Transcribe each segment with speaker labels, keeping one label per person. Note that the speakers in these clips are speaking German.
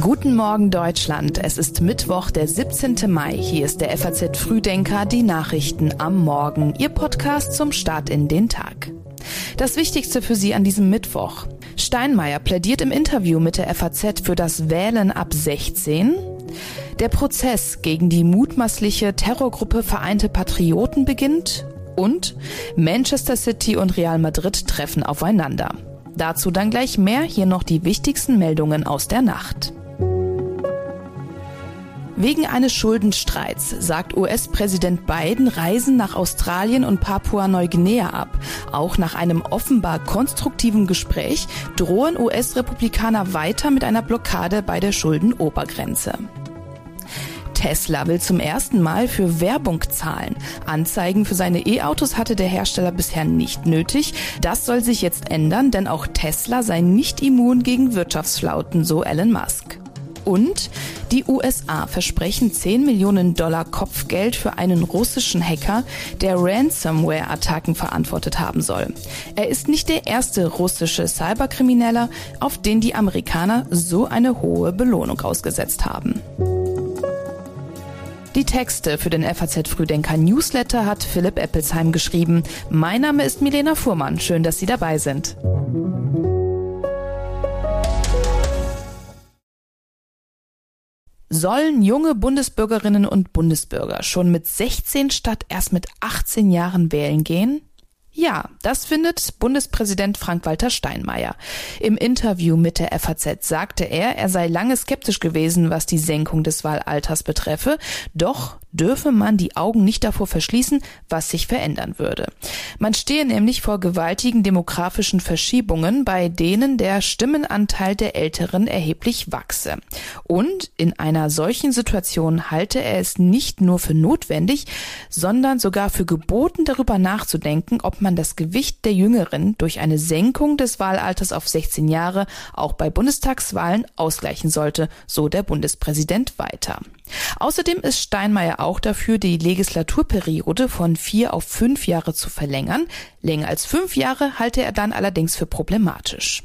Speaker 1: Guten Morgen Deutschland. Es ist Mittwoch, der 17. Mai. Hier ist der FAZ Frühdenker, die Nachrichten am Morgen. Ihr Podcast zum Start in den Tag. Das Wichtigste für Sie an diesem Mittwoch. Steinmeier plädiert im Interview mit der FAZ für das Wählen ab 16. Der Prozess gegen die mutmaßliche Terrorgruppe Vereinte Patrioten beginnt. Und Manchester City und Real Madrid treffen aufeinander. Dazu dann gleich mehr, hier noch die wichtigsten Meldungen aus der Nacht. Wegen eines Schuldenstreits sagt US-Präsident Biden Reisen nach Australien und Papua-Neuguinea ab. Auch nach einem offenbar konstruktiven Gespräch drohen US-Republikaner weiter mit einer Blockade bei der Schuldenobergrenze. Tesla will zum ersten Mal für Werbung zahlen. Anzeigen für seine E-Autos hatte der Hersteller bisher nicht nötig. Das soll sich jetzt ändern, denn auch Tesla sei nicht immun gegen Wirtschaftsflauten, so Elon Musk. Und die USA versprechen 10 Millionen Dollar Kopfgeld für einen russischen Hacker, der Ransomware-Attacken verantwortet haben soll. Er ist nicht der erste russische Cyberkrimineller, auf den die Amerikaner so eine hohe Belohnung ausgesetzt haben. Texte für den FAZ Frühdenker Newsletter hat Philipp Eppelsheim geschrieben. Mein Name ist Milena Fuhrmann. Schön, dass Sie dabei sind. Sollen junge Bundesbürgerinnen und Bundesbürger schon mit 16 statt erst mit 18 Jahren wählen gehen? Ja, das findet Bundespräsident Frank-Walter Steinmeier. Im Interview mit der FAZ sagte er, er sei lange skeptisch gewesen, was die Senkung des Wahlalters betreffe, doch dürfe man die Augen nicht davor verschließen, was sich verändern würde. Man stehe nämlich vor gewaltigen demografischen Verschiebungen, bei denen der Stimmenanteil der Älteren erheblich wachse. Und in einer solchen Situation halte er es nicht nur für notwendig, sondern sogar für geboten darüber nachzudenken, ob man das Gewicht der Jüngeren durch eine Senkung des Wahlalters auf 16 Jahre auch bei Bundestagswahlen ausgleichen sollte, so der Bundespräsident weiter. Außerdem ist Steinmeier auch dafür, die Legislaturperiode von vier auf fünf Jahre zu verlängern. Länger als fünf Jahre halte er dann allerdings für problematisch.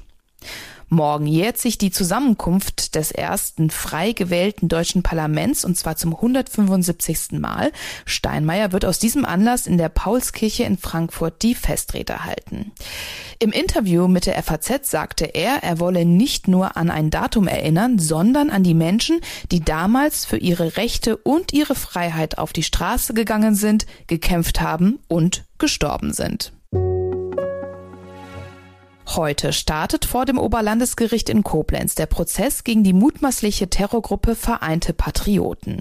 Speaker 1: Morgen jährt sich die Zusammenkunft des ersten frei gewählten deutschen Parlaments und zwar zum 175. Mal. Steinmeier wird aus diesem Anlass in der Paulskirche in Frankfurt die Festrede halten. Im Interview mit der FAZ sagte er, er wolle nicht nur an ein Datum erinnern, sondern an die Menschen, die damals für ihre Rechte und ihre Freiheit auf die Straße gegangen sind, gekämpft haben und gestorben sind. Heute startet vor dem Oberlandesgericht in Koblenz der Prozess gegen die mutmaßliche Terrorgruppe Vereinte Patrioten.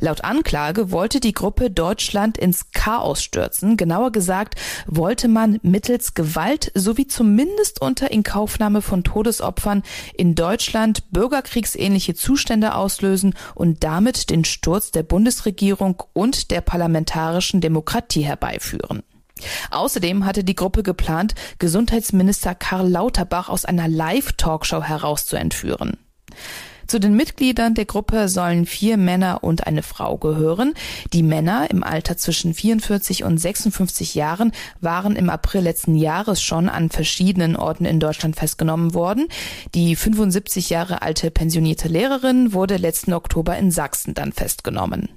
Speaker 1: Laut Anklage wollte die Gruppe Deutschland ins Chaos stürzen. Genauer gesagt wollte man mittels Gewalt sowie zumindest unter Inkaufnahme von Todesopfern in Deutschland bürgerkriegsähnliche Zustände auslösen und damit den Sturz der Bundesregierung und der parlamentarischen Demokratie herbeiführen. Außerdem hatte die Gruppe geplant, Gesundheitsminister Karl Lauterbach aus einer Live-Talkshow herauszuentführen. Zu den Mitgliedern der Gruppe sollen vier Männer und eine Frau gehören. Die Männer im Alter zwischen 44 und 56 Jahren waren im April letzten Jahres schon an verschiedenen Orten in Deutschland festgenommen worden. Die 75 Jahre alte pensionierte Lehrerin wurde letzten Oktober in Sachsen dann festgenommen.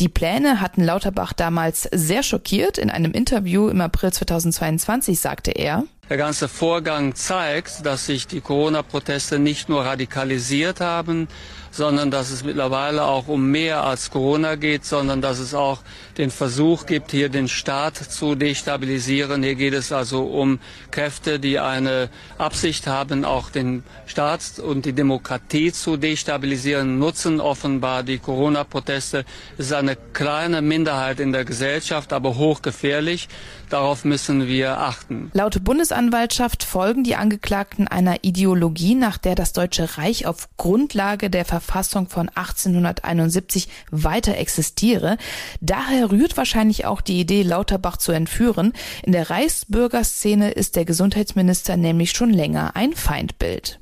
Speaker 1: Die Pläne hatten Lauterbach damals sehr schockiert. In einem Interview im April 2022 sagte er,
Speaker 2: der ganze Vorgang zeigt, dass sich die Corona-Proteste nicht nur radikalisiert haben, sondern dass es mittlerweile auch um mehr als Corona geht, sondern dass es auch den Versuch gibt, hier den Staat zu destabilisieren. Hier geht es also um Kräfte, die eine Absicht haben, auch den Staat und die Demokratie zu destabilisieren, nutzen offenbar die Corona-Proteste. Es ist eine kleine Minderheit in der Gesellschaft, aber hochgefährlich. Darauf müssen wir achten.
Speaker 1: Laut Bundesanwaltschaft folgen die Angeklagten einer Ideologie, nach der das Deutsche Reich auf Grundlage der Verfassung von 1871 weiter existiere. Daher rührt wahrscheinlich auch die Idee, Lauterbach zu entführen. In der Reichsbürgerszene ist der Gesundheitsminister nämlich schon länger ein Feindbild.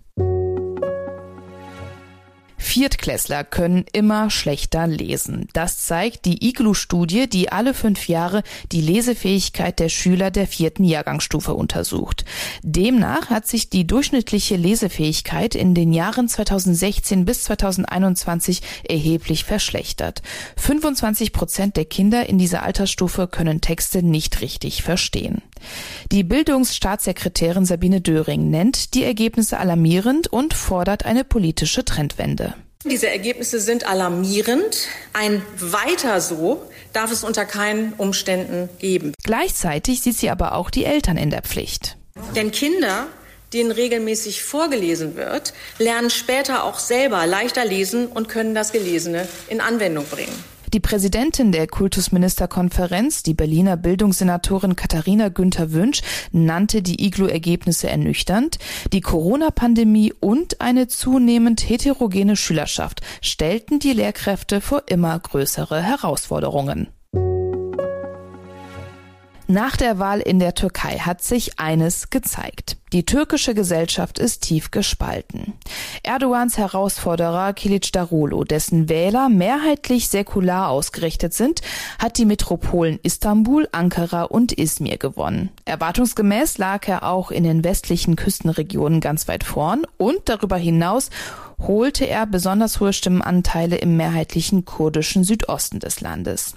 Speaker 1: Viertklässler können immer schlechter lesen. Das zeigt die IGLU-Studie, die alle fünf Jahre die Lesefähigkeit der Schüler der vierten Jahrgangsstufe untersucht. Demnach hat sich die durchschnittliche Lesefähigkeit in den Jahren 2016 bis 2021 erheblich verschlechtert. 25 Prozent der Kinder in dieser Altersstufe können Texte nicht richtig verstehen. Die Bildungsstaatssekretärin Sabine Döring nennt die Ergebnisse alarmierend und fordert eine politische Trendwende.
Speaker 3: Diese Ergebnisse sind alarmierend. Ein weiter so darf es unter keinen Umständen geben.
Speaker 1: Gleichzeitig sieht sie aber auch die Eltern in der Pflicht.
Speaker 3: Denn Kinder, denen regelmäßig vorgelesen wird, lernen später auch selber leichter lesen und können das Gelesene in Anwendung bringen.
Speaker 1: Die Präsidentin der Kultusministerkonferenz, die Berliner Bildungssenatorin Katharina Günther Wünsch, nannte die Iglu-Ergebnisse ernüchternd. Die Corona-Pandemie und eine zunehmend heterogene Schülerschaft stellten die Lehrkräfte vor immer größere Herausforderungen. Nach der Wahl in der Türkei hat sich eines gezeigt. Die türkische Gesellschaft ist tief gespalten. Erdogans Herausforderer Kilic Darulu, dessen Wähler mehrheitlich säkular ausgerichtet sind, hat die Metropolen Istanbul, Ankara und Izmir gewonnen. Erwartungsgemäß lag er auch in den westlichen Küstenregionen ganz weit vorn und darüber hinaus holte er besonders hohe Stimmenanteile im mehrheitlichen kurdischen Südosten des Landes.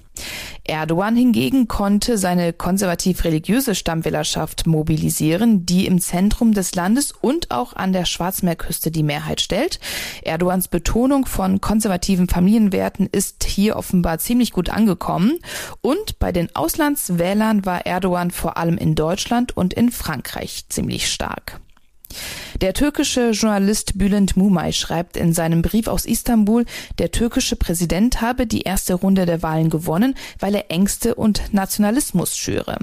Speaker 1: Erdogan hingegen konnte seine konservativ-religiöse Stammwählerschaft mobilisieren, die im Zentrum des Landes und auch an der Schwarzmeerküste die Mehrheit stellt. Erdogans Betonung von konservativen Familienwerten ist hier offenbar ziemlich gut angekommen. Und bei den Auslandswählern war Erdogan vor allem in Deutschland und in Frankreich ziemlich stark. Der türkische Journalist Bülent Mumay schreibt in seinem Brief aus Istanbul, der türkische Präsident habe die erste Runde der Wahlen gewonnen, weil er Ängste und Nationalismus schüre.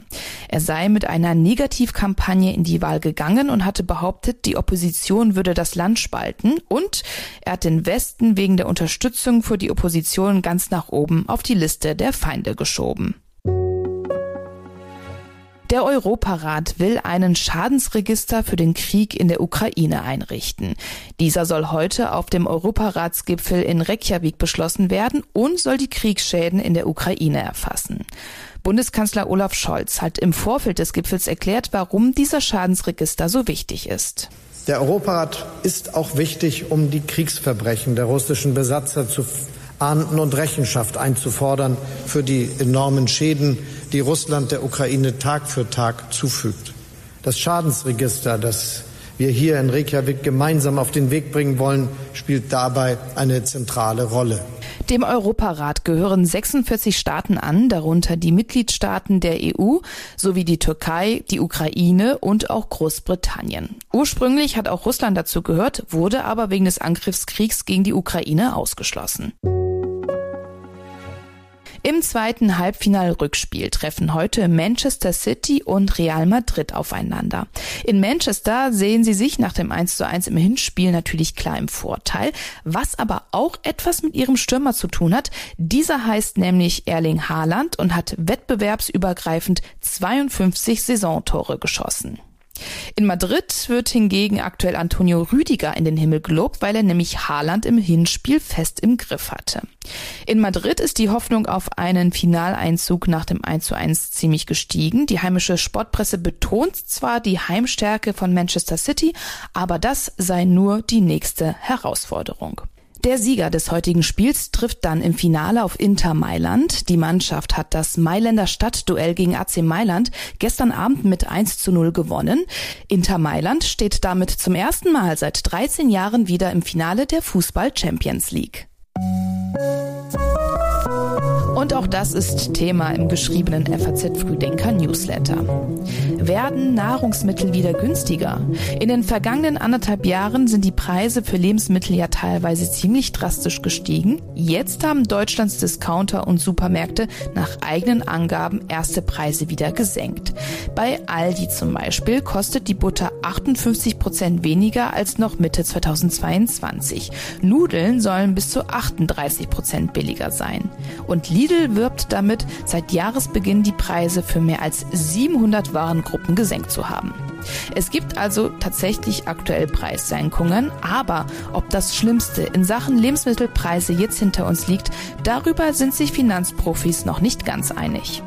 Speaker 1: Er sei mit einer Negativkampagne in die Wahl gegangen und hatte behauptet, die Opposition würde das Land spalten und er hat den Westen wegen der Unterstützung für die Opposition ganz nach oben auf die Liste der Feinde geschoben. Der Europarat will einen Schadensregister für den Krieg in der Ukraine einrichten. Dieser soll heute auf dem Europaratsgipfel in Reykjavik beschlossen werden und soll die Kriegsschäden in der Ukraine erfassen. Bundeskanzler Olaf Scholz hat im Vorfeld des Gipfels erklärt, warum dieser Schadensregister so wichtig ist.
Speaker 4: Der Europarat ist auch wichtig, um die Kriegsverbrechen der russischen Besatzer zu ahnden und Rechenschaft einzufordern für die enormen Schäden, die Russland der Ukraine Tag für Tag zufügt. Das Schadensregister, das wir hier in Reykjavik gemeinsam auf den Weg bringen wollen, spielt dabei eine zentrale Rolle.
Speaker 1: Dem Europarat gehören 46 Staaten an, darunter die Mitgliedstaaten der EU sowie die Türkei, die Ukraine und auch Großbritannien. Ursprünglich hat auch Russland dazu gehört, wurde aber wegen des Angriffskriegs gegen die Ukraine ausgeschlossen. Im zweiten Halbfinalrückspiel treffen heute Manchester City und Real Madrid aufeinander. In Manchester sehen sie sich nach dem 1 zu 1 im Hinspiel natürlich klar im Vorteil, was aber auch etwas mit ihrem Stürmer zu tun hat. Dieser heißt nämlich Erling Haaland und hat wettbewerbsübergreifend 52 Saisontore geschossen. In Madrid wird hingegen aktuell Antonio Rüdiger in den Himmel gelobt, weil er nämlich Haaland im Hinspiel fest im Griff hatte. In Madrid ist die Hoffnung auf einen Finaleinzug nach dem 1 zu 1 ziemlich gestiegen. Die heimische Sportpresse betont zwar die Heimstärke von Manchester City, aber das sei nur die nächste Herausforderung. Der Sieger des heutigen Spiels trifft dann im Finale auf Inter Mailand. Die Mannschaft hat das Mailänder Stadtduell gegen AC Mailand gestern Abend mit 1 zu 0 gewonnen. Inter Mailand steht damit zum ersten Mal seit 13 Jahren wieder im Finale der Fußball Champions League. Und auch das ist Thema im geschriebenen FAZ Frühdenker Newsletter. Werden Nahrungsmittel wieder günstiger? In den vergangenen anderthalb Jahren sind die Preise für Lebensmittel ja teilweise ziemlich drastisch gestiegen. Jetzt haben Deutschlands Discounter und Supermärkte nach eigenen Angaben erste Preise wieder gesenkt. Bei Aldi zum Beispiel kostet die Butter 58 Prozent weniger als noch Mitte 2022. Nudeln sollen bis zu 38 Prozent billiger sein. Und Lidl wirbt damit, seit Jahresbeginn die Preise für mehr als 700 Warengruppen gesenkt zu haben. Es gibt also tatsächlich aktuell Preissenkungen, aber ob das Schlimmste in Sachen Lebensmittelpreise jetzt hinter uns liegt, darüber sind sich Finanzprofis noch nicht ganz einig.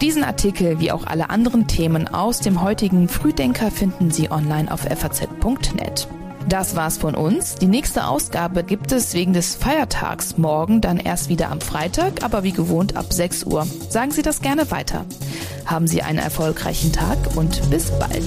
Speaker 1: Diesen Artikel wie auch alle anderen Themen aus dem heutigen Frühdenker finden Sie online auf faz.net. Das war's von uns. Die nächste Ausgabe gibt es wegen des Feiertags morgen dann erst wieder am Freitag, aber wie gewohnt ab 6 Uhr. Sagen Sie das gerne weiter. Haben Sie einen erfolgreichen Tag und bis bald.